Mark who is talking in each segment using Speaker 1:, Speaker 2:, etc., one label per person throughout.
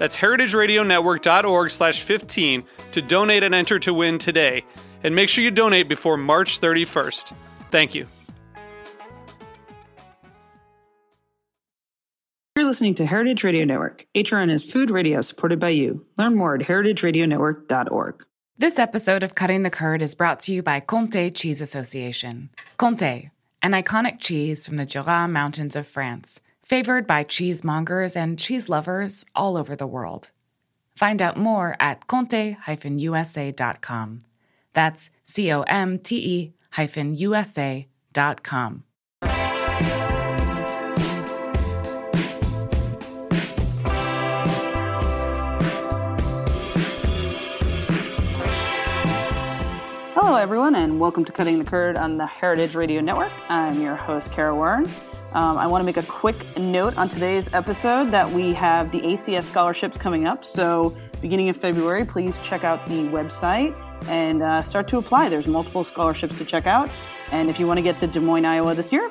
Speaker 1: That's heritageradionetwork.org slash 15 to donate and enter to win today. And make sure you donate before March 31st. Thank you.
Speaker 2: You're listening to Heritage Radio Network. HRN is food radio supported by you. Learn more at heritageradionetwork.org.
Speaker 3: This episode of Cutting the Curd is brought to you by Comté Cheese Association. Comté, an iconic cheese from the Jura Mountains of France favored by cheesemongers and cheese lovers all over the world. Find out more at comte-usa.com. That's C O M T E hyphen USA.com.
Speaker 2: Hello, everyone, and welcome to Cutting the Curd on the Heritage Radio Network. I'm your host, Kara Warren. Um, I want to make a quick note on today's episode that we have the ACS scholarships coming up. So, beginning of February, please check out the website and uh, start to apply. There's multiple scholarships to check out. And if you want to get to Des Moines, Iowa this year,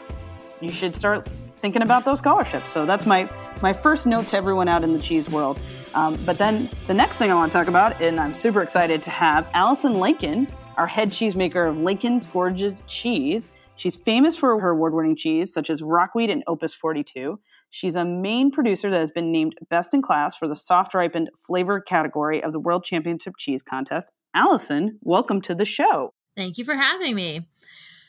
Speaker 2: you should start thinking about those scholarships. So, that's my, my first note to everyone out in the cheese world. Um, but then the next thing I want to talk about, and I'm super excited to have Allison Lakin, our head cheesemaker of Lakin's Gorges Cheese. She's famous for her award winning cheese, such as Rockweed and Opus 42. She's a Maine producer that has been named Best in Class for the soft ripened flavor category of the World Championship Cheese Contest. Allison, welcome to the show.
Speaker 4: Thank you for having me.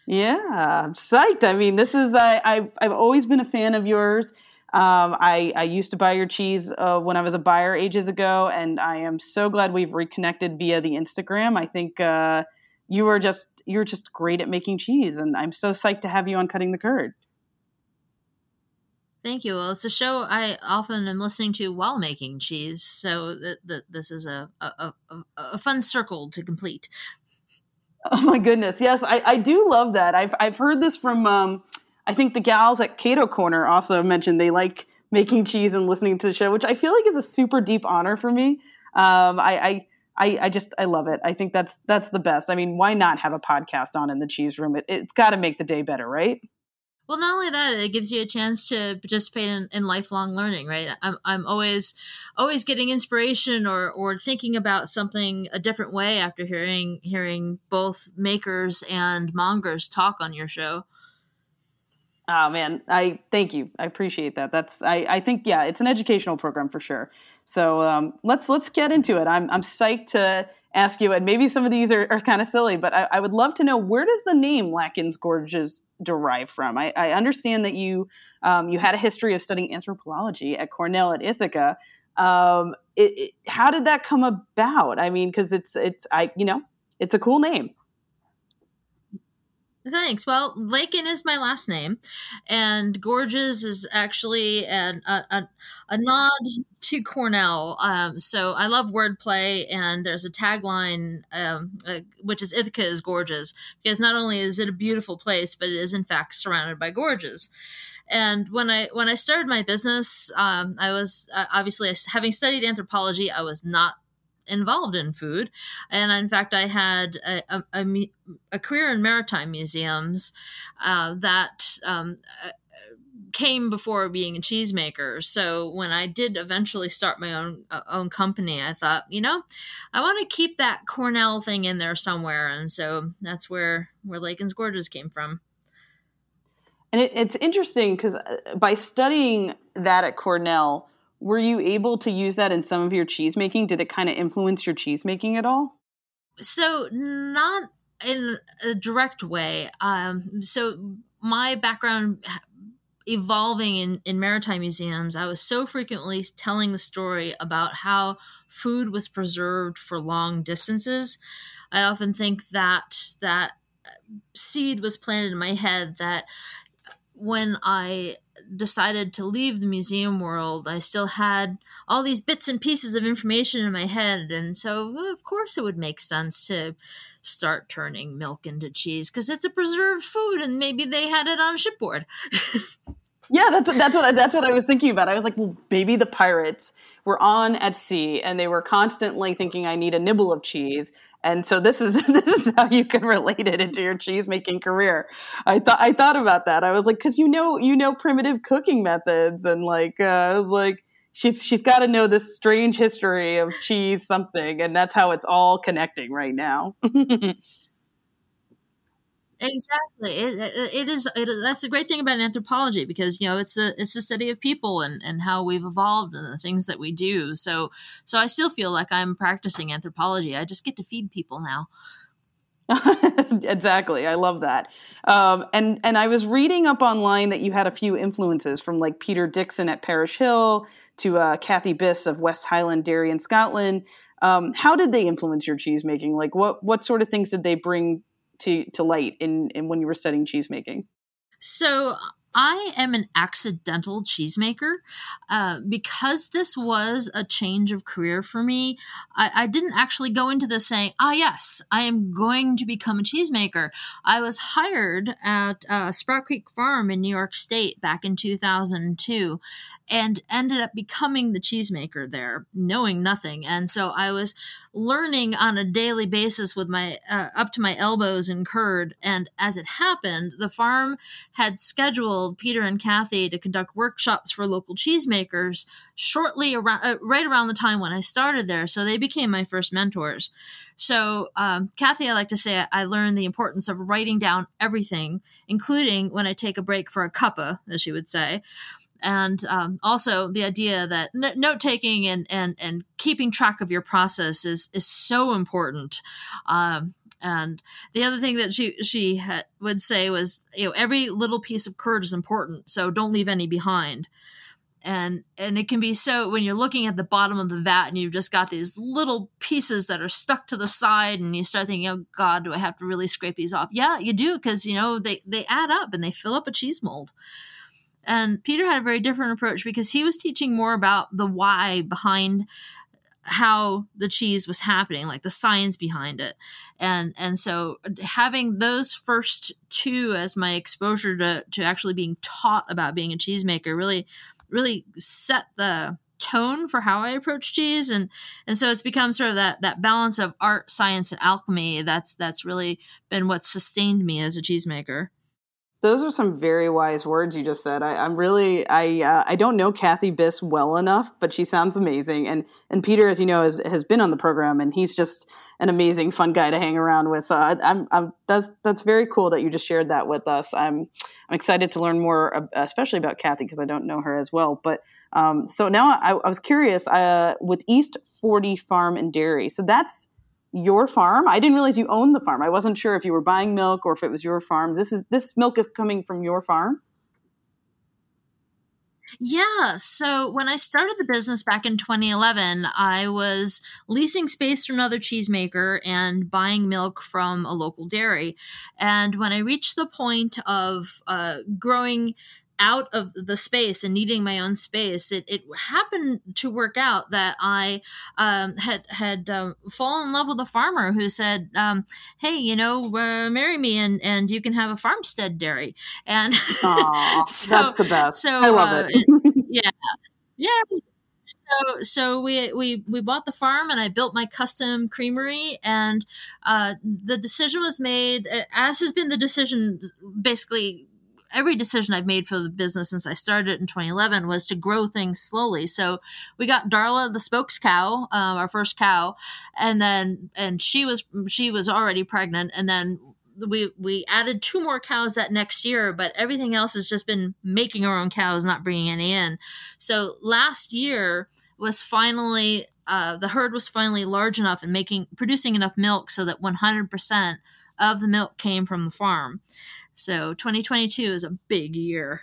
Speaker 2: Yeah, I'm psyched. I mean, this is, I, I, I've always been a fan of yours. Um, I, I used to buy your cheese uh, when I was a buyer ages ago, and I am so glad we've reconnected via the Instagram. I think uh, you were just you're just great at making cheese, and I'm so psyched to have you on Cutting the Curd.
Speaker 4: Thank you. Well, it's a show I often am listening to while making cheese, so that, that this is a, a, a, a fun circle to complete.
Speaker 2: Oh my goodness! Yes, I, I do love that. I've I've heard this from um, I think the gals at Cato Corner also mentioned they like making cheese and listening to the show, which I feel like is a super deep honor for me. Um, I, I I, I just I love it. I think that's that's the best. I mean, why not have a podcast on in the cheese room? It, it's got to make the day better, right?
Speaker 4: Well, not only that, it gives you a chance to participate in, in, lifelong learning, right? I'm, I'm always, always getting inspiration or, or thinking about something a different way after hearing, hearing both makers and mongers talk on your show.
Speaker 2: Oh man, I thank you. I appreciate that. That's I, I think yeah, it's an educational program for sure. So um, let's let's get into it. I'm I'm psyched to ask you, and maybe some of these are, are kind of silly, but I, I, would love to know where does the name Lakins Gorges derive from? I, I understand that you um, you had a history of studying anthropology at Cornell at Ithaca. Um, it, it, how did that come about? I mean, because it's it's I you know it's a cool name.
Speaker 4: Thanks. Well, Lakin is my last name, and Gorges is actually an, a, a, a nod to Cornell. Um, so I love wordplay, and there's a tagline um, uh, which is Ithaca is gorgeous because not only is it a beautiful place, but it is in fact surrounded by gorges. And when I when I started my business, um, I was uh, obviously having studied anthropology. I was not involved in food. And in fact, I had a, a, a, a career in maritime museums uh, that um, uh, came before being a cheesemaker. So when I did eventually start my own uh, own company, I thought, you know, I want to keep that Cornell thing in there somewhere, and so that's where where Lakin's Gorges came from.
Speaker 2: And it, it's interesting because uh, by studying that at Cornell, were you able to use that in some of your cheese making? Did it kind of influence your cheese making at all?
Speaker 4: So not in a direct way. Um, so my background evolving in, in maritime museums, I was so frequently telling the story about how food was preserved for long distances. I often think that that seed was planted in my head that when I decided to leave the museum world, I still had all these bits and pieces of information in my head. And so, of course, it would make sense to start turning milk into cheese because it's a preserved food and maybe they had it on shipboard.
Speaker 2: yeah, that's that's what I, that's what I was thinking about. I was like, well, maybe the pirates were on at sea and they were constantly thinking, I need a nibble of cheese. And so this is this is how you can relate it into your cheese making career. I thought I thought about that. I was like, because you know you know primitive cooking methods, and like uh, I was like, she's she's got to know this strange history of cheese something, and that's how it's all connecting right now.
Speaker 4: Exactly. It, it, it is. It. That's the great thing about anthropology because you know it's the it's the study of people and and how we've evolved and the things that we do. So so I still feel like I'm practicing anthropology. I just get to feed people now.
Speaker 2: exactly. I love that. Um, and and I was reading up online that you had a few influences from like Peter Dixon at Parish Hill to uh, Kathy Biss of West Highland Dairy in Scotland. Um, how did they influence your cheese making? Like what what sort of things did they bring to to light in, in when you were studying cheese making?
Speaker 4: So I am an accidental cheesemaker. Uh, because this was a change of career for me, I, I, didn't actually go into this saying, ah, yes, I am going to become a cheesemaker. I was hired at uh, Sprout Creek Farm in New York State back in 2002 and ended up becoming the cheesemaker there, knowing nothing. And so I was learning on a daily basis with my uh, up to my elbows in curd. And as it happened, the farm had scheduled Peter and Kathy to conduct workshops for local cheesemakers shortly around, uh, right around the time when I started there. So they became my first mentors. So, um, Kathy, I like to say I learned the importance of writing down everything, including when I take a break for a cuppa, as she would say and um, also the idea that n- note taking and, and and keeping track of your process is is so important. Um, and the other thing that she she ha- would say was, you know, every little piece of curd is important, so don't leave any behind. And and it can be so when you're looking at the bottom of the vat and you've just got these little pieces that are stuck to the side, and you start thinking, oh God, do I have to really scrape these off? Yeah, you do because you know they they add up and they fill up a cheese mold. And Peter had a very different approach because he was teaching more about the why behind how the cheese was happening like the science behind it. And and so having those first two as my exposure to to actually being taught about being a cheesemaker really really set the tone for how I approach cheese. And and so it's become sort of that that balance of art science and alchemy that's that's really been what sustained me as a cheesemaker
Speaker 2: those are some very wise words you just said. I, am really I uh, I don't know Kathy Biss well enough, but she sounds amazing. And and Peter, as you know, has has been on the program, and he's just an amazing, fun guy to hang around with. So I, am I'm that's that's very cool that you just shared that with us. I'm I'm excited to learn more, especially about Kathy because I don't know her as well. But um, so now I, I was curious uh, with East Forty Farm and Dairy. So that's your farm. I didn't realize you owned the farm. I wasn't sure if you were buying milk or if it was your farm. This is this milk is coming from your farm.
Speaker 4: Yeah. So when I started the business back in 2011, I was leasing space from another cheesemaker and buying milk from a local dairy. And when I reached the point of uh, growing out of the space and needing my own space, it, it happened to work out that I um, had had um, fallen in love with a farmer who said, um, "Hey, you know, uh, marry me and and you can have a farmstead dairy." And
Speaker 2: Aww, so, that's the best.
Speaker 4: So
Speaker 2: I love uh, it.
Speaker 4: it. Yeah, yeah. So, so we, we we bought the farm and I built my custom creamery and uh, the decision was made as has been the decision basically every decision I've made for the business since I started in 2011 was to grow things slowly. So we got Darla, the spokes cow, um, our first cow, and then and she was she was already pregnant, and then we we added two more cows that next year, but everything else has just been making our own cows, not bringing any in. So last year was finally uh, the herd was finally large enough and making producing enough milk so that 100 percent of the milk came from the farm. So 2022 is a big year.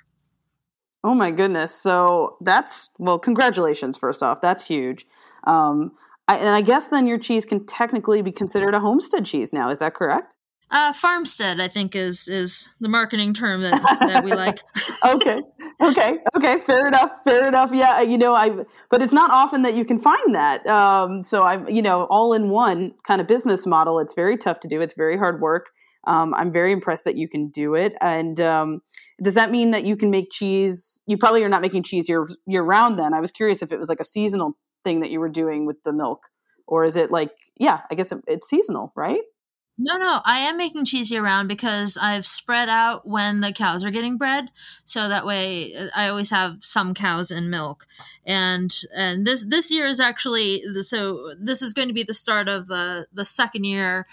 Speaker 2: Oh my goodness! So that's well, congratulations. First off, that's huge. Um, I, and I guess then your cheese can technically be considered a homestead cheese now. Is that correct?
Speaker 4: Uh, farmstead, I think, is is the marketing term that, that we like.
Speaker 2: okay, okay, okay. Fair enough. Fair enough. Yeah, you know, I. But it's not often that you can find that. Um, so I'm, you know, all in one kind of business model. It's very tough to do. It's very hard work. Um, I'm very impressed that you can do it. And um, does that mean that you can make cheese? You probably are not making cheese year year round. Then I was curious if it was like a seasonal thing that you were doing with the milk, or is it like, yeah, I guess it, it's seasonal, right?
Speaker 4: No, no, I am making cheese year round because I've spread out when the cows are getting bred, so that way uh, I always have some cows in milk. And and this this year is actually so this is going to be the start of the the second year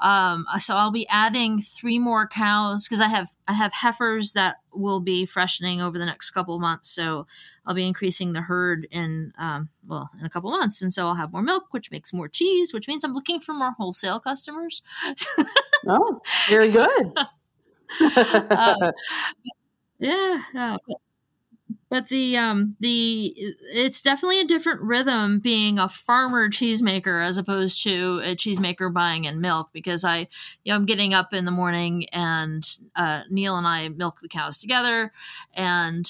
Speaker 4: um, so I'll be adding three more cows because I have I have heifers that will be freshening over the next couple months. So I'll be increasing the herd in um, well in a couple months, and so I'll have more milk, which makes more cheese, which means I'm looking for more wholesale customers.
Speaker 2: oh, very good.
Speaker 4: uh, yeah, uh, but the um the it's definitely a different rhythm being a farmer cheesemaker as opposed to a cheesemaker buying in milk because I you know I'm getting up in the morning and uh, Neil and I milk the cows together and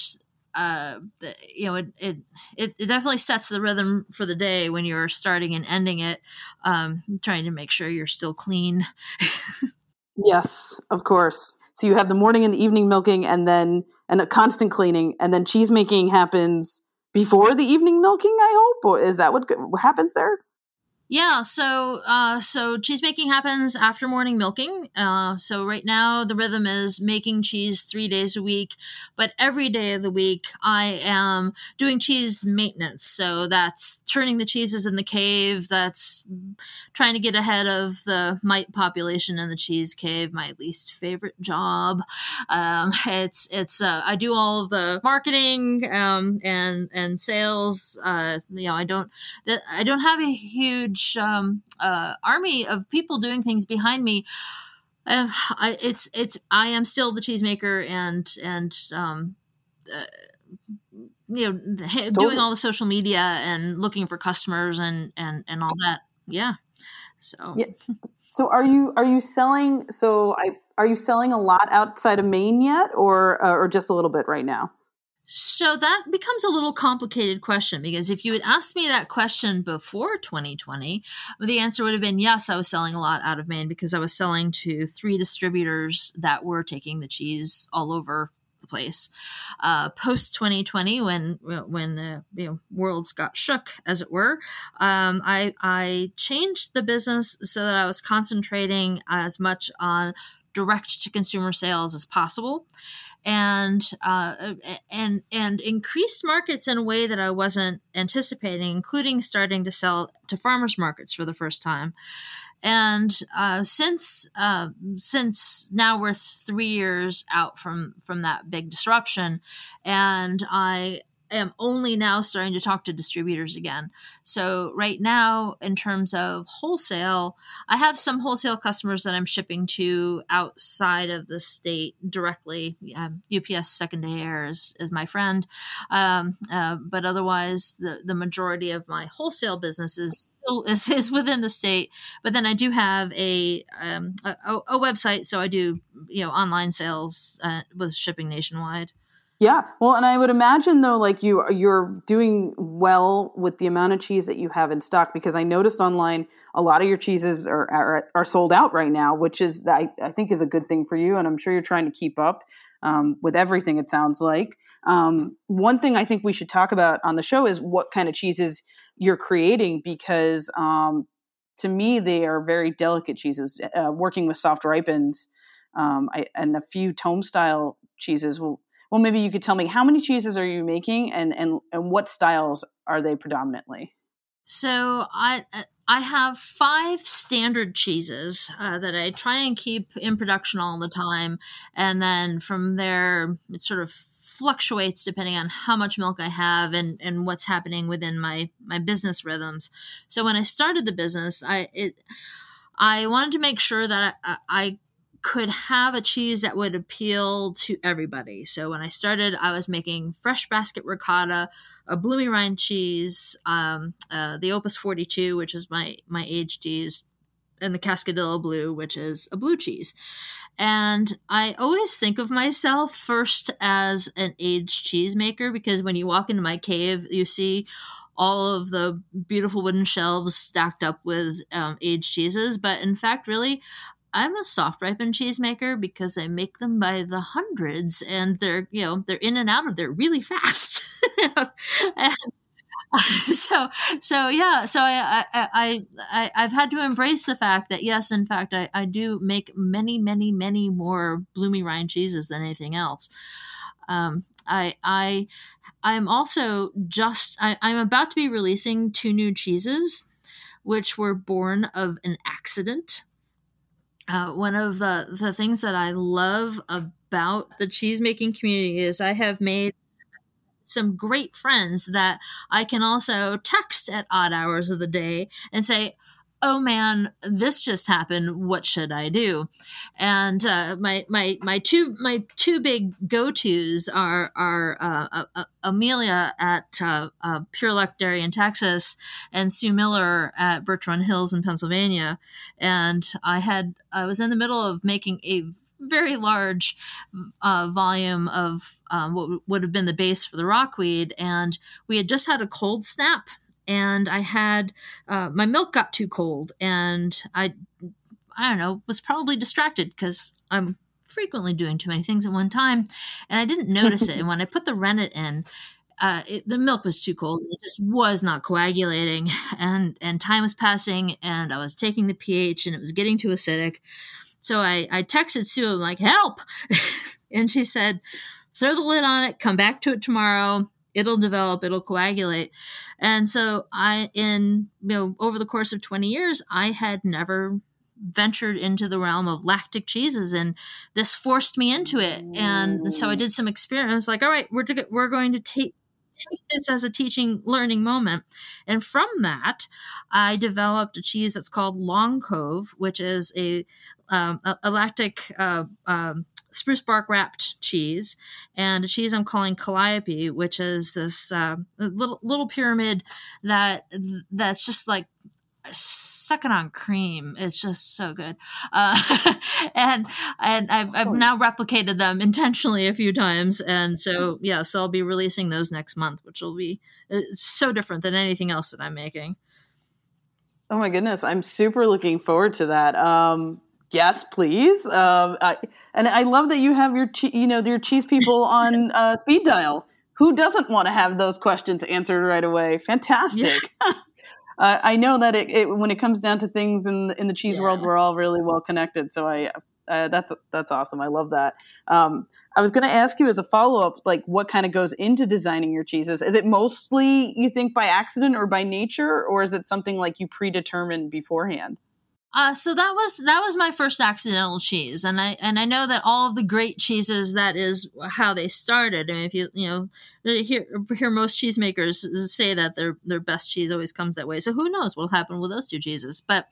Speaker 4: uh the, you know it, it it definitely sets the rhythm for the day when you're starting and ending it um trying to make sure you're still clean.
Speaker 2: Yes of course. So you have the morning and the evening milking, and then and a constant cleaning, and then cheese making happens before the evening milking. I hope, or is that what happens there?
Speaker 4: Yeah, so uh, so cheese making happens after morning milking. Uh, so right now the rhythm is making cheese three days a week, but every day of the week I am doing cheese maintenance. So that's turning the cheeses in the cave. That's trying to get ahead of the mite population in the cheese cave. My least favorite job. Um, it's it's uh, I do all the marketing um, and and sales. Uh, you know I don't I don't have a huge huge um, uh, army of people doing things behind me. Uh, I, it's it's I am still the cheesemaker and and um, uh, you know totally. doing all the social media and looking for customers and and and all that. Yeah. So.
Speaker 2: Yeah. So are you are you selling? So I are you selling a lot outside of Maine yet, or uh, or just a little bit right now?
Speaker 4: So that becomes a little complicated question because if you had asked me that question before 2020, the answer would have been yes, I was selling a lot out of Maine because I was selling to three distributors that were taking the cheese all over the place. Uh, Post 2020, when when uh, you know worlds got shook, as it were, um, I I changed the business so that I was concentrating as much on direct to consumer sales as possible and uh, and and increased markets in a way that I wasn't anticipating, including starting to sell to farmers markets for the first time. And uh, since uh, since now we're three years out from from that big disruption, and I am only now starting to talk to distributors again. So right now, in terms of wholesale, I have some wholesale customers that I'm shipping to outside of the state directly. Um, UPS Second Day Air is, is my friend, um, uh, but otherwise, the the majority of my wholesale business is still is, is within the state. But then I do have a um, a, a, website, so I do you know online sales uh, with shipping nationwide.
Speaker 2: Yeah. Well, and I would imagine though, like you you're doing well with the amount of cheese that you have in stock because I noticed online a lot of your cheeses are are, are sold out right now, which is I, I think is a good thing for you, and I'm sure you're trying to keep up um, with everything. It sounds like um, one thing I think we should talk about on the show is what kind of cheeses you're creating because um, to me they are very delicate cheeses. Uh, working with soft ripens um, I, and a few tomme style cheeses will well, maybe you could tell me how many cheeses are you making, and and and what styles are they predominantly?
Speaker 4: So I I have five standard cheeses uh, that I try and keep in production all the time, and then from there it sort of fluctuates depending on how much milk I have and and what's happening within my my business rhythms. So when I started the business, I it I wanted to make sure that I, I could have a cheese that would appeal to everybody. So when I started, I was making fresh basket ricotta, a bloomy rind cheese, um, uh, the Opus 42, which is my my aged cheese, and the Cascadillo Blue, which is a blue cheese. And I always think of myself first as an aged cheesemaker because when you walk into my cave, you see all of the beautiful wooden shelves stacked up with um, aged cheeses. But in fact, really, I'm a soft ripened cheesemaker because I make them by the hundreds and they're, you know, they're in and out of there really fast. and so, so yeah, so I, I, I, I, have had to embrace the fact that yes, in fact, I, I do make many, many, many more bloomy rind cheeses than anything else. Um, I, I, I'm also just, I, I'm about to be releasing two new cheeses, which were born of an accident uh, one of the, the things that I love about the cheese making community is I have made some great friends that I can also text at odd hours of the day and say, oh man, this just happened. What should I do? And uh, my my my two my two big go tos are are uh, uh, uh, Amelia at uh, uh, Pure Luck Dairy in Texas and Sue Miller at Run Hills in Pennsylvania. And I had I was in the middle of making a very large uh, volume of um, what would have been the base for the rockweed, and we had just had a cold snap and I had uh, my milk got too cold, and I, I don't know, was probably distracted because I'm frequently doing too many things at one time, and I didn't notice it. And when I put the rennet in, uh, it, the milk was too cold. It just was not coagulating, and and time was passing, and I was taking the pH, and it was getting too acidic. So I I texted Sue, I'm like, help, and she said, throw the lid on it, come back to it tomorrow it'll develop it'll coagulate. And so i in you know over the course of 20 years i had never ventured into the realm of lactic cheeses and this forced me into it. And so i did some experiments like all right we're, to, we're going to take take this as a teaching learning moment. And from that i developed a cheese that's called long cove which is a um, a, a, lactic uh, um, spruce bark wrapped cheese and a cheese I'm calling calliope, which is this uh, little little pyramid that that's just like sucking on cream. It's just so good. Uh, and and I've, I've now replicated them intentionally a few times. And so, yeah, so I'll be releasing those next month, which will be uh, so different than anything else that I'm making.
Speaker 2: Oh my goodness. I'm super looking forward to that. Um, yes, please. Um, I, and I love that you have your, che- you know, your cheese people on uh, speed dial. Who doesn't want to have those questions answered right away? Fantastic. Yeah. uh, I know that it, it, when it comes down to things in in the cheese yeah. world, we're all really well connected. So I, uh, that's that's awesome. I love that. Um, I was going to ask you as a follow up, like what kind of goes into designing your cheeses? Is it mostly you think by accident or by nature, or is it something like you predetermined beforehand?
Speaker 4: Uh, so that was that was my first accidental cheese, and I and I know that all of the great cheeses that is how they started. I And if you you know hear hear most cheesemakers say that their their best cheese always comes that way. So who knows what'll happen with those two cheeses? But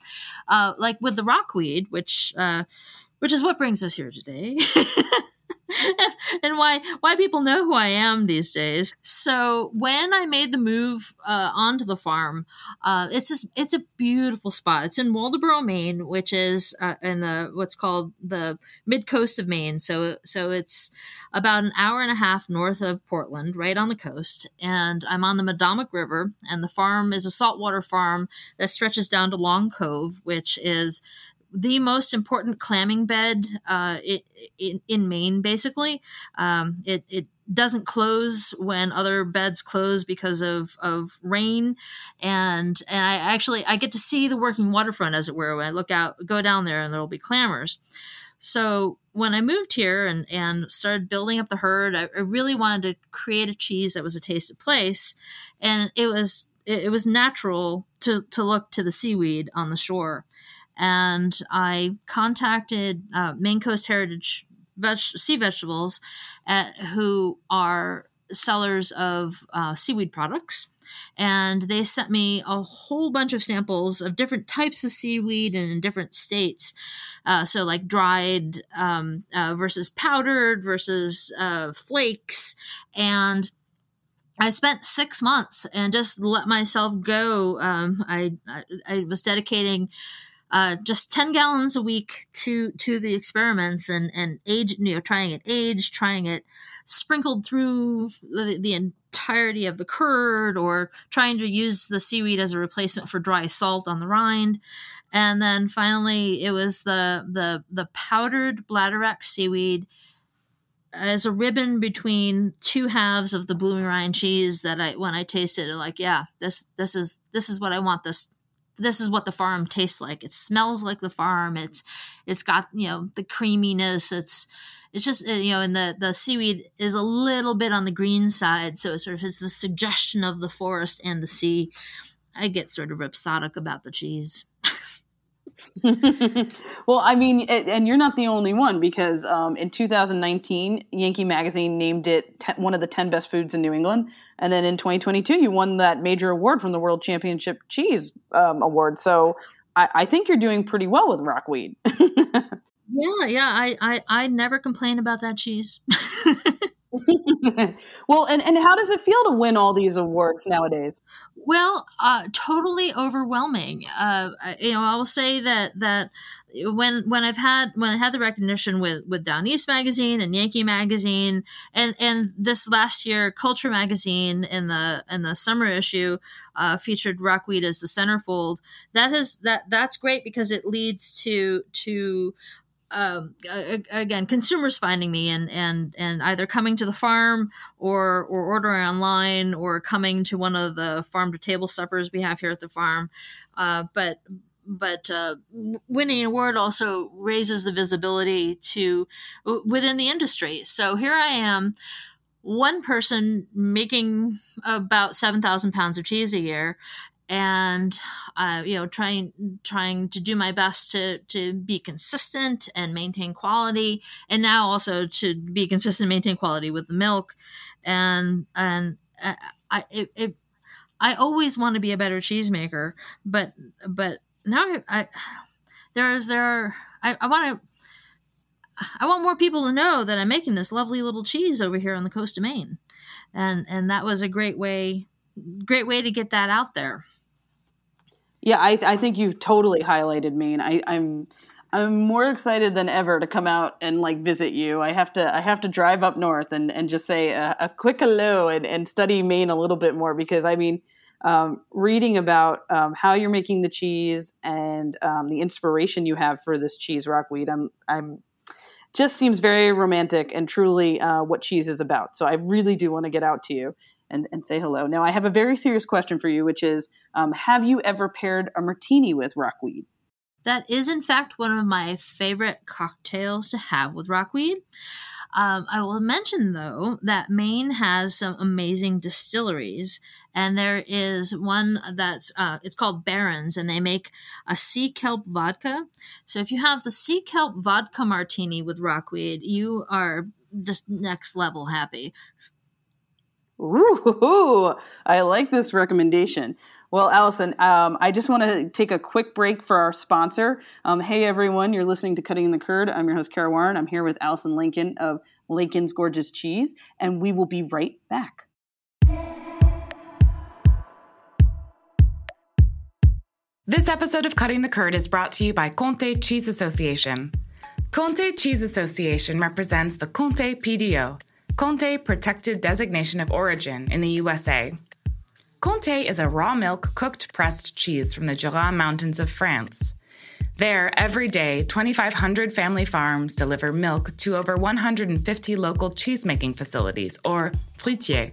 Speaker 4: uh, like with the rockweed, which uh, which is what brings us here today. and why why people know who I am these days. So when I made the move uh, onto the farm, uh, it's just, it's a beautiful spot. It's in Waldoboro, Maine, which is uh, in the what's called the mid coast of Maine. So so it's about an hour and a half north of Portland, right on the coast. And I'm on the Medomak River, and the farm is a saltwater farm that stretches down to Long Cove, which is the most important clamming bed uh, in, in Maine, basically. Um, it, it doesn't close when other beds close because of, of rain. And, and I actually, I get to see the working waterfront, as it were, when I look out, go down there and there'll be clammers. So when I moved here and, and started building up the herd, I, I really wanted to create a cheese that was a taste of place. And it was, it, it was natural to, to look to the seaweed on the shore and I contacted uh, Maine Coast Heritage veg- Sea Vegetables, at, who are sellers of uh, seaweed products. and they sent me a whole bunch of samples of different types of seaweed and in different states. Uh, so, like dried um, uh, versus powdered versus uh, flakes. And I spent six months and just let myself go. Um, I, I, I was dedicating uh, just 10 gallons a week to to the experiments and and age you know trying it aged trying it sprinkled through the, the entirety of the curd or trying to use the seaweed as a replacement for dry salt on the rind. And then finally it was the the the powdered bladderwrack seaweed as a ribbon between two halves of the bloomy rind cheese that I when I tasted it like yeah this this is this is what I want this this is what the farm tastes like. It smells like the farm. It's it's got you know the creaminess. It's it's just uh, you know and the the seaweed is a little bit on the green side so it sort of has the suggestion of the forest and the sea. I get sort of rhapsodic about the cheese.
Speaker 2: Well, I mean, and you're not the only one because um, in 2019, Yankee Magazine named it one of the 10 best foods in New England. And then in 2022, you won that major award from the World Championship Cheese um, Award. So I, I, think you're doing pretty well with rockweed.
Speaker 4: yeah, yeah. I, I, I never complain about that cheese.
Speaker 2: well, and, and how does it feel to win all these awards nowadays?
Speaker 4: Well, uh, totally overwhelming. Uh, you know, I will say that that when when I've had when I had the recognition with with Down East magazine and Yankee magazine, and and this last year, Culture magazine in the in the summer issue uh, featured rockweed as the centerfold. That is that that's great because it leads to to um, again, consumers finding me and and and either coming to the farm or or ordering online or coming to one of the farm to table suppers we have here at the farm. Uh, but but uh, winning an award also raises the visibility to within the industry. So here I am, one person making about seven thousand pounds of cheese a year, and uh, you know trying trying to do my best to to be consistent and maintain quality and now also to be consistent and maintain quality with the milk. And and uh, I it, it I always want to be a better cheesemaker but but now I, I there there I, I want to I want more people to know that I'm making this lovely little cheese over here on the coast of Maine. And and that was a great way great way to get that out there
Speaker 2: yeah, I, I think you've totally highlighted Maine. I, I'm I'm more excited than ever to come out and like visit you. I have to I have to drive up north and, and just say a, a quick hello and, and study Maine a little bit more because I mean, um, reading about um, how you're making the cheese and um, the inspiration you have for this cheese rockweed, I'm I'm just seems very romantic and truly uh, what cheese is about. So I really do want to get out to you and, and say hello. Now, I have a very serious question for you, which is um, Have you ever paired a martini with rockweed?
Speaker 4: That is, in fact, one of my favorite cocktails to have with rockweed. Um, I will mention, though, that Maine has some amazing distilleries. And there is one that's uh, it's called Barons, and they make a sea kelp vodka. So if you have the sea kelp vodka martini with rockweed, you are just next level happy.
Speaker 2: Ooh, I like this recommendation. Well, Allison, um, I just want to take a quick break for our sponsor. Um, hey, everyone, you're listening to Cutting the Curd. I'm your host, Kara Warren. I'm here with Allison Lakin of Lakin's Gorges Cheese, and we will be right back.
Speaker 3: This episode of Cutting the Curd is brought to you by Comté Cheese Association. Comté Cheese Association represents the Comté PDO Comté Protected Designation of Origin in the USA. Comté is a raw milk cooked pressed cheese from the Jura Mountains of France. There, every day, 2,500 family farms deliver milk to over 150 local cheesemaking facilities, or fruitiers.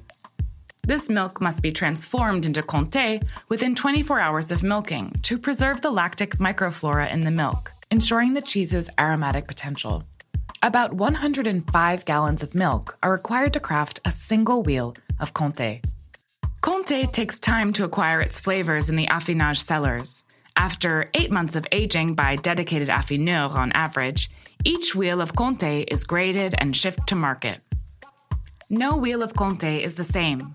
Speaker 3: This milk must be transformed into Comté within 24 hours of milking to preserve the lactic microflora in the milk, ensuring the cheese's aromatic potential. About 105 gallons of milk are required to craft a single wheel of Comté. Comté takes time to acquire its flavors in the affinage cellars. After eight months of aging by dedicated affineurs on average, each wheel of Comté is graded and shipped to market. No wheel of Comté is the same.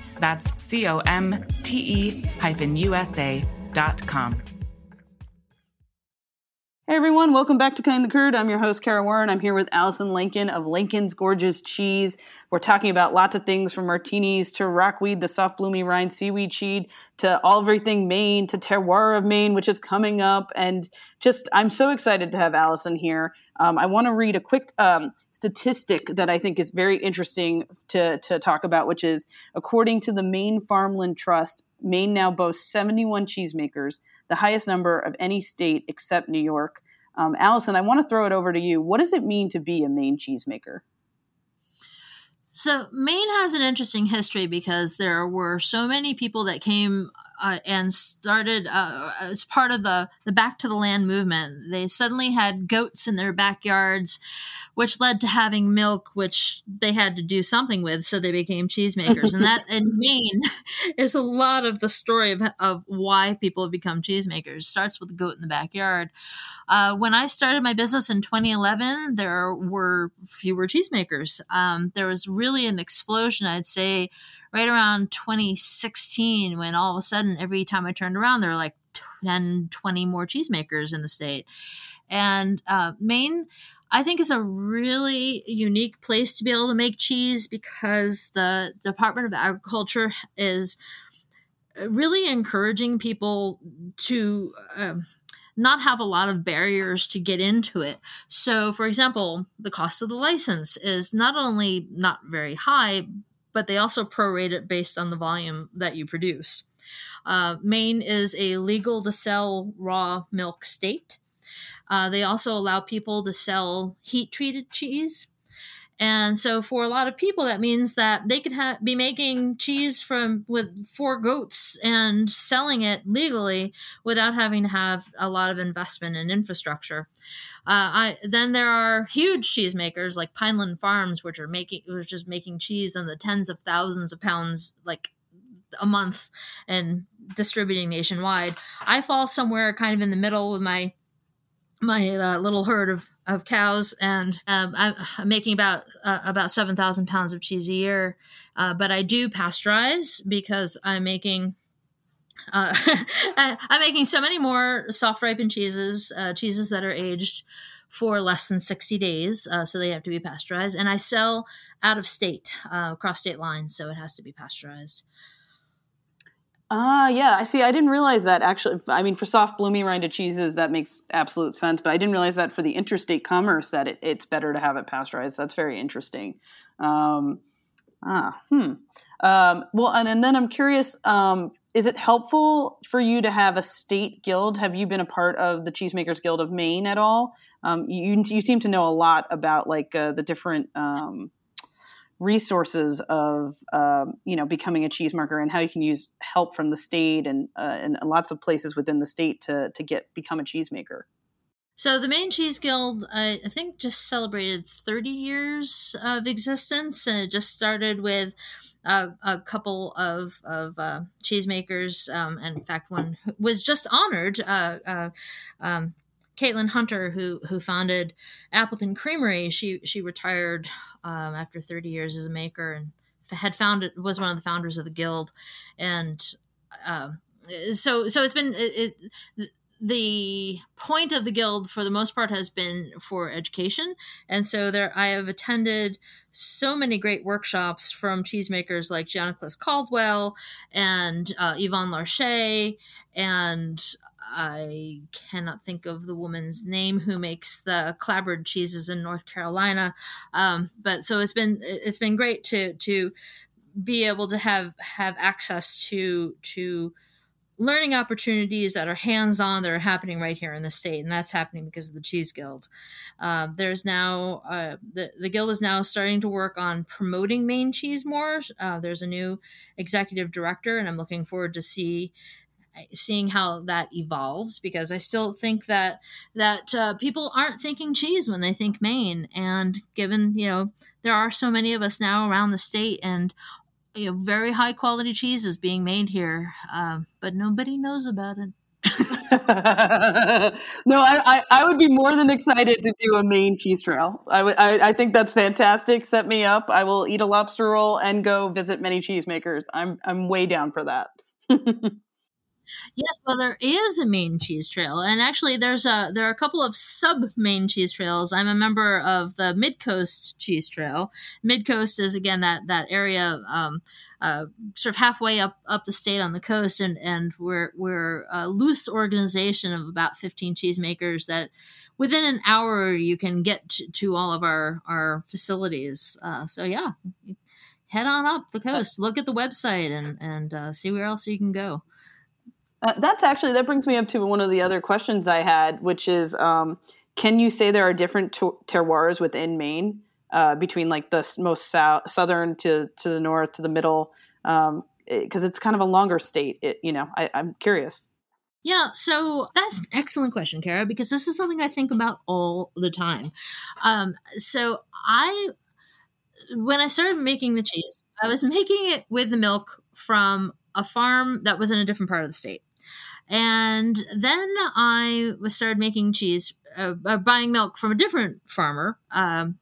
Speaker 3: That's C O M T E hyphen USA dot com.
Speaker 2: Hey everyone, welcome back to Cutting the Curd. I'm your host, Kara Warren. I'm here with Allison Lakin of Lakin's Gorges Cheese. We're talking about lots of things from martinis to rockweed, the soft bloomy rind seaweed cheese, to all everything Maine, to terroir of Maine, which is coming up. And just, I'm so excited to have Allison here. Um, I want to read a quick um, statistic that I think is very interesting to, to talk about, which is according to the Maine Farmland Trust, Maine now boasts 71 cheesemakers, the highest number of any state except New York. Um, Allison, I want to throw it over to you. What does it mean to be a Maine cheesemaker?
Speaker 4: So Maine has an interesting history because there were so many people that came uh, and started uh, as part of the the back to the land movement. They suddenly had goats in their backyards, which led to having milk, which they had to do something with, so they became cheesemakers. and that in Maine is a lot of the story of, of why people have become cheesemakers. Starts with the goat in the backyard. Uh, when I started my business in 2011, there were fewer cheesemakers. Um, there was really an explosion, I'd say, right around 2016, when all of a sudden, every time I turned around, there were like 10, 20 more cheesemakers in the state. And uh, Maine, I think, is a really unique place to be able to make cheese because the Department of Agriculture is really encouraging people to. Um, not have a lot of barriers to get into it. So, for example, the cost of the license is not only not very high, but they also prorate it based on the volume that you produce. Uh, Maine is a legal to sell raw milk state. Uh, they also allow people to sell heat treated cheese. And so for a lot of people, that means that they could ha- be making cheese from with four goats and selling it legally without having to have a lot of investment in infrastructure. Uh, I, then there are huge cheesemakers like Pineland Farms, which are making which is making cheese in the tens of thousands of pounds like a month and distributing nationwide. I fall somewhere kind of in the middle with my my uh, little herd of, of cows, and um, I'm, making about uh, about seven thousand pounds of cheese a year. Uh, but I do pasteurize because I'm making uh, I'm making so many more soft ripened cheeses, uh, cheeses that are aged for less than 60 days, uh, so they have to be pasteurized. And I sell out of state, across state lines, so it has to be pasteurized.
Speaker 2: Ah, uh, yeah. I see. I didn't realize that actually. I mean, for soft, bloomy rinded cheeses, that makes absolute sense. But I didn't realize that for the interstate commerce, that it, it's better to have it pasteurized. That's very interesting. Um, ah, hmm. Um, well, and, and then I'm curious. Um, is it helpful for you to have a state guild? Have you been a part of the Cheesemakers Guild of Maine at all? Um, you you seem to know a lot about like uh, the different um, resources of um, you know becoming a cheesemarker and how you can use help from the state and uh, and lots of places within the state to to get become a cheesemaker.
Speaker 4: So the Maine Cheese Guild, I, think, just celebrated 30 years of existence, and it just started with a couple of of uh, cheesemakers. Um, and in fact, one was just honored. Uh, uh um, Caitlin Hunter, who who founded Appleton Creamery, she she retired um, after 30 years as a maker and had founded was one of the founders of the guild, and um, so so it's been it, it, the point of the guild for the most part has been for education. And so there i have attended so many great workshops from cheesemakers like Gianaclis Caldwell and uh, Ivan Larcher and I cannot think of the woman's name who makes the clabbered cheeses in North Carolina. Um, but so it's been it's been great to to be able to have have access to to learning opportunities that are hands-on that are happening right here in the state and that's happening because of the cheese guild uh, there's now uh, the, the guild is now starting to work on promoting maine cheese more uh, there's a new executive director and i'm looking forward to see seeing how that evolves because i still think that that uh, people aren't thinking cheese when they think maine and given you know there are so many of us now around the state and you know, very high quality cheese is being made here, um, but nobody knows about it.
Speaker 2: no, I, I, I, would be more than excited to do a Maine cheese trail. I, w- I, I think that's fantastic. Set me up. I will eat a lobster roll and go visit many cheesemakers. I'm I'm way down for that.
Speaker 4: Yes, well, there is a Maine cheese trail, and actually, there's a there are a couple of sub Maine cheese trails. I'm a member of the Mid Coast Cheese Trail. Mid Coast is again that that area, um, uh, sort of halfway up up the state on the coast, and and we're we're a loose organization of about 15 cheesemakers that within an hour you can get to, to all of our our facilities. Uh, so yeah, head on up the coast, look at the website, and and uh, see where else you can go.
Speaker 2: Uh, that's actually that brings me up to one of the other questions I had, which is, um, can you say there are different terroirs within Maine uh, between like the most south, southern to to the north to the middle? Because um, it, it's kind of a longer state. It, you know, I, I'm curious.
Speaker 4: Yeah, so that's an excellent question, Kara, because this is something I think about all the time. Um, so I, when I started making the cheese, I was making it with the milk from a farm that was in a different part of the state. And then I started making cheese, uh, uh, buying milk from a different farmer. Um,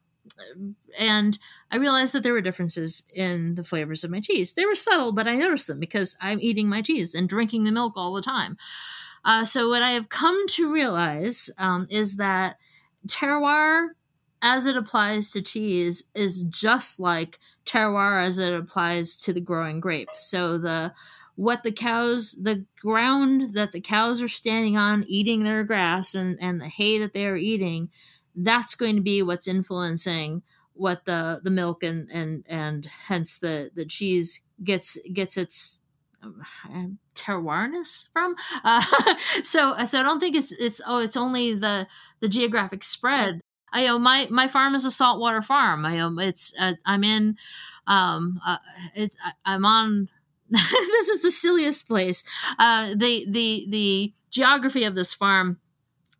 Speaker 4: and I realized that there were differences in the flavors of my cheese. They were subtle, but I noticed them because I'm eating my cheese and drinking the milk all the time. Uh, so, what I have come to realize um, is that terroir, as it applies to cheese, is just like terroir as it applies to the growing grape. So, the what the cows, the ground that the cows are standing on, eating their grass and, and the hay that they are eating, that's going to be what's influencing what the, the milk and, and, and hence the, the cheese gets, gets its um, terroirness from. Uh, so, so I don't think it's, it's, oh, it's only the, the geographic spread. I know my, my farm is a saltwater farm. I know it's, uh, I'm in, um, uh, it's, I, I'm on this is the silliest place. Uh, the the the geography of this farm.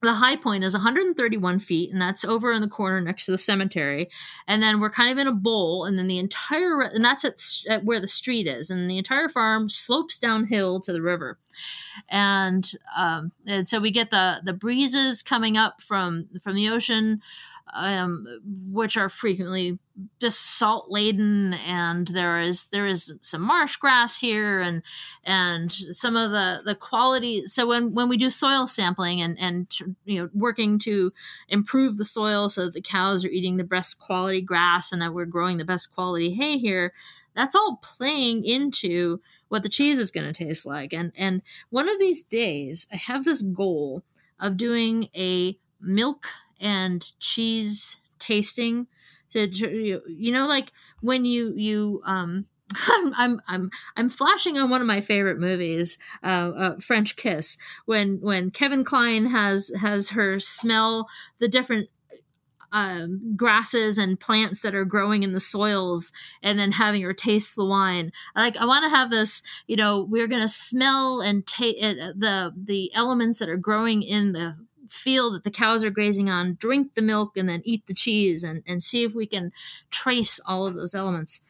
Speaker 4: The high point is 131 feet, and that's over in the corner next to the cemetery. And then we're kind of in a bowl, and then the entire and that's at, at where the street is, and the entire farm slopes downhill to the river. And um, and so we get the the breezes coming up from from the ocean um, which are frequently just salt laden, and there is there is some marsh grass here, and and some of the the quality. So when when we do soil sampling and and you know working to improve the soil so that the cows are eating the best quality grass and that we're growing the best quality hay here, that's all playing into what the cheese is going to taste like. And and one of these days, I have this goal of doing a milk and cheese tasting to you know like when you you um I'm, I'm I'm I'm flashing on one of my favorite movies, uh, uh, French Kiss, when when Kevin Kline has has her smell the different um, grasses and plants that are growing in the soils, and then having her taste the wine. Like I want to have this, you know, we're gonna smell and taste uh, the the elements that are growing in the field that the cows are grazing on, drink the milk, and then eat the cheese, and, and see if we can trace all of those elements.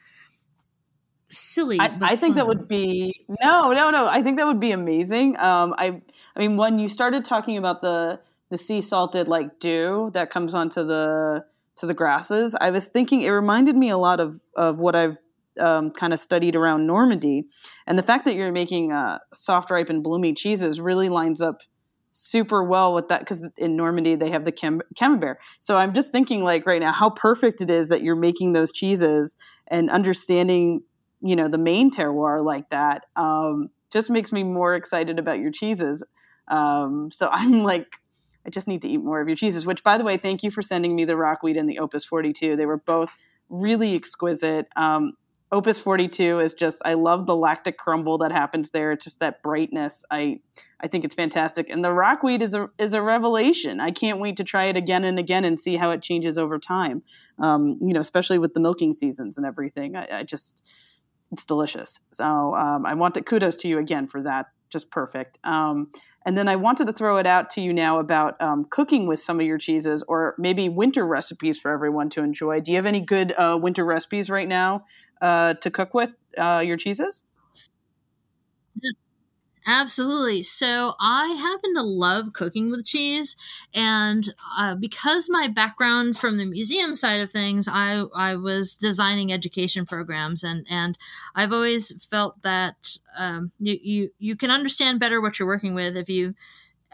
Speaker 4: Silly.
Speaker 2: I, I think that would be no, no, no. I think that would be amazing. Um, I, I mean, when you started talking about the the sea salted like dew that comes onto the to the grasses, I was thinking it reminded me a lot of of what I've um, kind of studied around Normandy, and the fact that you're making uh, soft ripe and bloomy cheeses really lines up super well with that because in Normandy they have the cam- camembert. So I'm just thinking like right now how perfect it is that you're making those cheeses and understanding you know the Maine terroir like that um, just makes me more excited about your cheeses. Um, so I'm like I just need to eat more of your cheeses. Which by the way, thank you for sending me the rockweed and the Opus 42. They were both really exquisite. Um, Opus 42 is just I love the lactic crumble that happens there. It's just that brightness. I I think it's fantastic. And the rockweed is a is a revelation. I can't wait to try it again and again and see how it changes over time. Um, you know, especially with the milking seasons and everything. I, I just it's delicious. So um, I want to kudos to you again for that. Just perfect. Um, and then I wanted to throw it out to you now about um, cooking with some of your cheeses or maybe winter recipes for everyone to enjoy. Do you have any good uh, winter recipes right now uh, to cook with uh, your cheeses?
Speaker 4: Absolutely. So I happen to love cooking with cheese, and uh, because my background from the museum side of things, I I was designing education programs, and and I've always felt that um, you you you can understand better what you're working with if you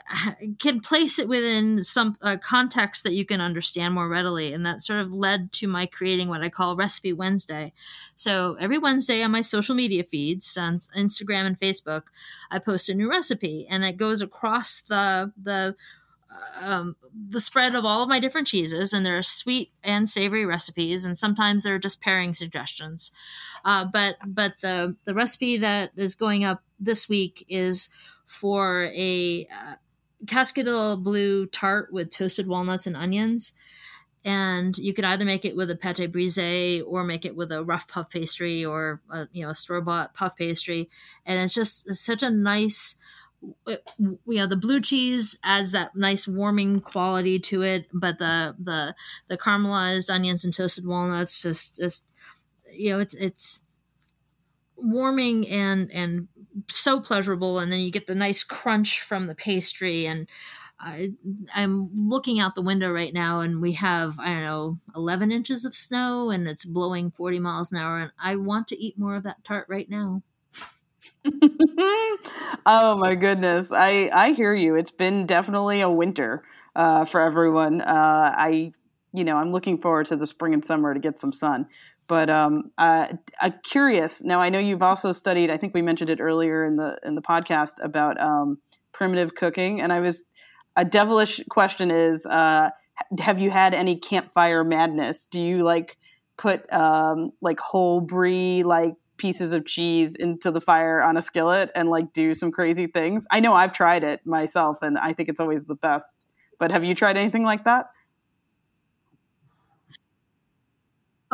Speaker 4: can place it within some uh, context that you can understand more readily. And that sort of led to my creating what i call recipe wednesday. So every wednesday on my social media feeds on instagram and facebook i post a new recipe. And it goes across the the um, the spread of all of my different cheeses. And there are sweet and savory recipes. And sometimes there are just pairing suggestions. Uh, but but the the recipe that is going up this week is for a uh, Cascadilla blue tart with toasted walnuts and onions. And you could either make it with a pate brise or make it with a rough puff pastry or a, you know a store bought puff pastry. And it's just it's such a nice, you know, the blue cheese adds that nice warming quality to it, but the the the caramelized onions and toasted walnuts just just you know it's it's warming and and so pleasurable and then you get the nice crunch from the pastry and I, I'm looking out the window right now and we have, I don't know, 11 inches of snow and it's blowing 40 miles an hour. And I want to eat more of that tart right now.
Speaker 2: oh my goodness. I, I hear you. It's been definitely a winter uh, for everyone. Uh, I, you know, I'm looking forward to the spring and summer to get some sun. But um, uh, I'm curious. Now, I know you've also studied. I think we mentioned it earlier in the in the podcast about um, primitive cooking, and I was a devilish question is: uh, Have you had any campfire madness? Do you like put um, like whole brie like pieces of cheese into the fire on a skillet and like do some crazy things? I know I've tried it myself, and I think it's always the best. But have you tried anything like that?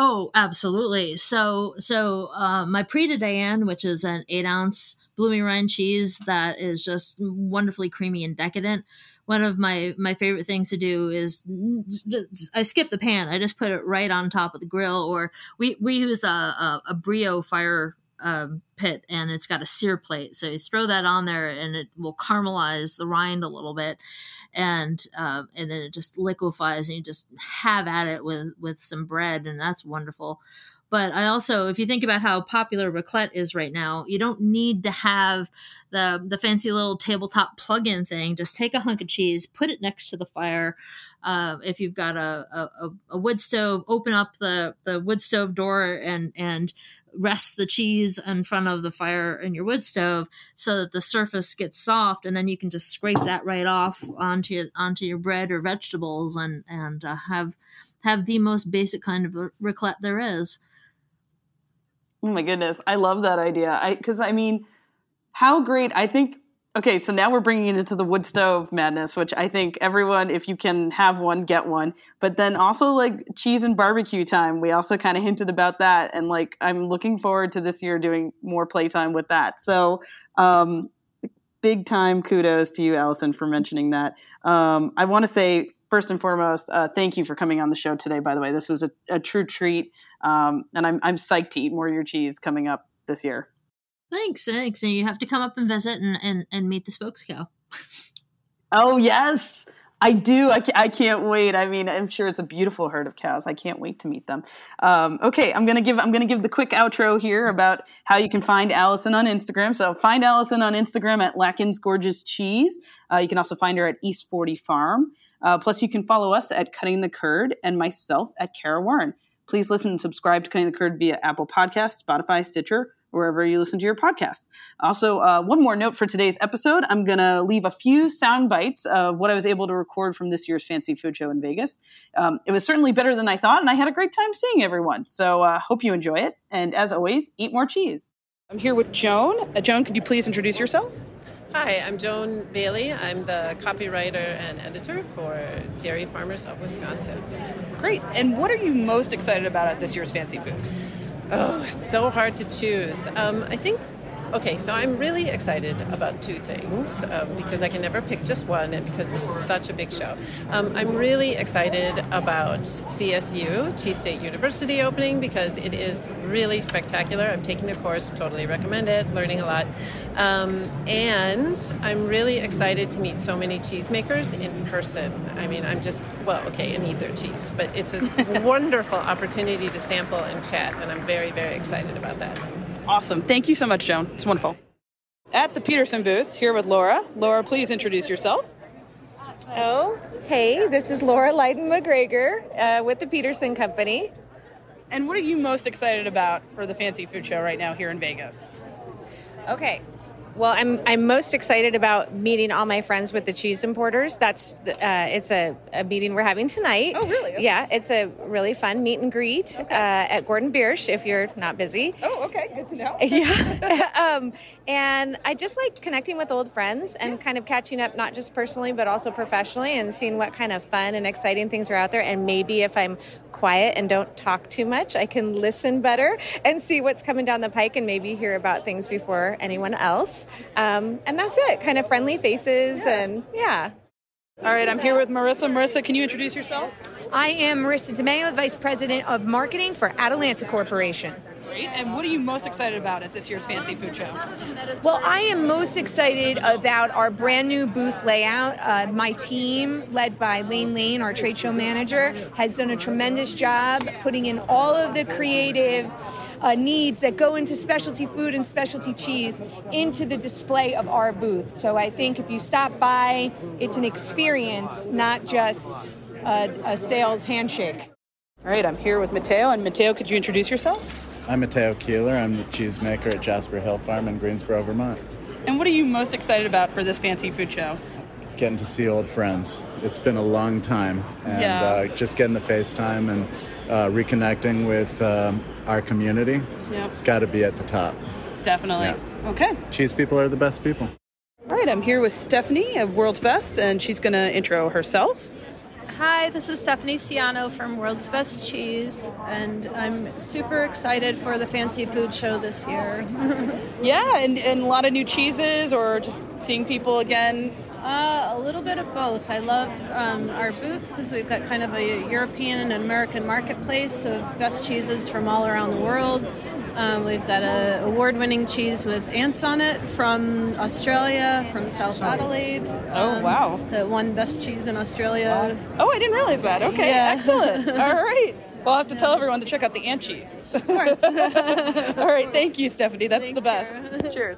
Speaker 4: Oh, absolutely. So, so uh, my Prix de Diane, which is an eight ounce bloomy rind cheese that is just wonderfully creamy and decadent. One of my my favorite things to do is just, I skip the pan. I just put it right on top of the grill, or we we use a a, a Breeo fire um, pit and it's got a sear plate. So you throw that on there and it will caramelize the rind a little bit and uh, and then it just liquefies and you just have at it with with some bread and that's wonderful. But i also if you think about how popular raclette is right now you don't need to have the the fancy little tabletop plug-in thing. Just take a hunk of cheese put it next to the fire. Uh, if you've got a, a, a wood stove open up the the wood stove door and and rest the cheese in front of the fire in your wood stove so that the surface gets soft and then you can just scrape that right off onto onto your bread or vegetables and and uh, have have the most basic kind of raclette there is.
Speaker 2: Oh my goodness. I love that idea. I because i mean how great i think Okay, so now we're bringing it into the wood stove madness, which I think everyone, if you can have one, get one. But then also like cheese and barbecue time, we also kind of hinted about that, and like I'm looking forward to this year doing more playtime with that. So, um, big time kudos to you, Allison, for mentioning that. Um, I want to say first and foremost, uh, thank you for coming on the show today. By the way, this was a, a true treat, um, and I'm I'm psyched to eat more of your cheese coming up this year.
Speaker 4: Thanks, thanks. And you have to come up and visit and, and, and meet the spokes cow.
Speaker 2: oh, yes. I do. I, I can't wait. I mean, I'm sure it's a beautiful herd of cows. I can't wait to meet them. Um, okay, I'm gonna give I'm gonna give the quick outro here about how you can find Allison on Instagram. So find Allison on Instagram at Lakin's Gorges Cheese. Uh, you can also find her at East 40 Farm. Uh, plus, you can follow us at Cutting the Curd and myself at Kara Warren. Please listen and subscribe to Cutting the Curd via Apple Podcasts, Spotify, Stitcher, wherever you listen to your podcasts. Also, uh, one more note for today's episode I'm going to leave a few sound bites of what I was able to record from this year's Fancy Food Show in Vegas. Um, it was certainly better than I thought, and I had a great time seeing everyone. So, uh, hope you enjoy it. And as always, eat more cheese. I'm here with Joan. Uh, Joan, could you please introduce yourself?
Speaker 5: Hi, I'm Joan Bailey. I'm the copywriter and editor for Dairy Farmers of Wisconsin.
Speaker 2: Great. And what are you most excited about at this year's Fancy Food?
Speaker 5: Oh, it's so hard to choose. Um, I think Okay, so I'm really excited about two things um, because I can never pick just one, and because this is such a big show. Um, I'm really excited about CSU, Cheese State University, opening because it is really spectacular. I'm taking the course, totally recommend it, learning a lot. Um, and I'm really excited to meet so many cheesemakers in person. I mean, I'm just, well, okay, and eat their cheese, but it's a wonderful opportunity to sample and chat, and I'm very, very excited about that.
Speaker 2: Awesome. Thank you so much, Joan. It's wonderful. At the Peterson booth, here with Laura. Laura, please introduce yourself.
Speaker 6: Oh, hey, this is Laura Leyden McGregor uh, with the Peterson Company.
Speaker 2: And what are you most excited about for the Fancy Food Show right now here in Vegas?
Speaker 6: Okay, well, I'm I'm most excited about meeting all my friends with the cheese importers. That's uh, it's a, a meeting we're having tonight.
Speaker 2: Oh, really? Okay.
Speaker 6: Yeah, it's a really fun meet and greet okay. uh, at Gordon Biersch if you're not busy.
Speaker 2: Oh, okay, good to know.
Speaker 6: yeah, um, and I just like connecting with old friends and kind of catching up, not just personally but also professionally, and seeing what kind of fun and exciting things are out there. And maybe if I'm quiet and don't talk too much, I can listen better and see what's coming down the pike and maybe hear about things before anyone else. Um, and that's it, kind of friendly faces yeah. and yeah.
Speaker 2: All right, I'm here with Marissa. Marissa, can you introduce yourself?
Speaker 7: I am Marissa DeMeo, Vice President of Marketing for Atalanta Corporation.
Speaker 2: Great. And what are you most excited about at this year's Fancy Food Show?
Speaker 7: Well, I am most excited about our brand new booth layout. Uh, my team, led by Lane Lane, our trade show manager, has done a tremendous job putting in all of the creative uh, needs that go into specialty food and specialty cheese into the display of our booth. So I think if you stop by, it's an experience, not just a, a sales handshake.
Speaker 2: All right, I'm here with Mateo. And Mateo, could you introduce yourself?
Speaker 8: I'm Mateo Kehler. I'm the cheesemaker at Jasper Hill Farm in Greensboro, Vermont.
Speaker 2: And what are you most excited about for this fancy food show?
Speaker 8: Getting to see old friends. It's been a long time, and
Speaker 2: yeah.
Speaker 8: uh, just getting the FaceTime and uh, reconnecting with um, our community.
Speaker 2: Yep.
Speaker 8: It's got to be at the top.
Speaker 2: Definitely.
Speaker 8: Yeah.
Speaker 2: Okay.
Speaker 8: Cheese people are the best people.
Speaker 2: All right, I'm here with Stephanie of World's Best, and she's going to intro herself.
Speaker 9: Hi, this is Stephanie Ciano from World's Best Cheese, and I'm super excited for the Fancy Food Show this year.
Speaker 2: yeah, and, and a lot of new cheeses, or just seeing people again
Speaker 9: uh, a little bit of both. I love um, our booth because we've got kind of a European and American marketplace of best cheeses from all around the world. Um, we've got a award-winning cheese with ants on it from Australia, from South Adelaide.
Speaker 2: Oh um, wow!
Speaker 9: That won best cheese in Australia.
Speaker 2: Oh, I didn't realize that. Okay, yeah. excellent. All right. Well, I'll have to tell everyone to check out the ant cheese.
Speaker 9: Of course. All
Speaker 2: right. Thank you, Stephanie. That's
Speaker 9: Thanks,
Speaker 2: the best. Cheers.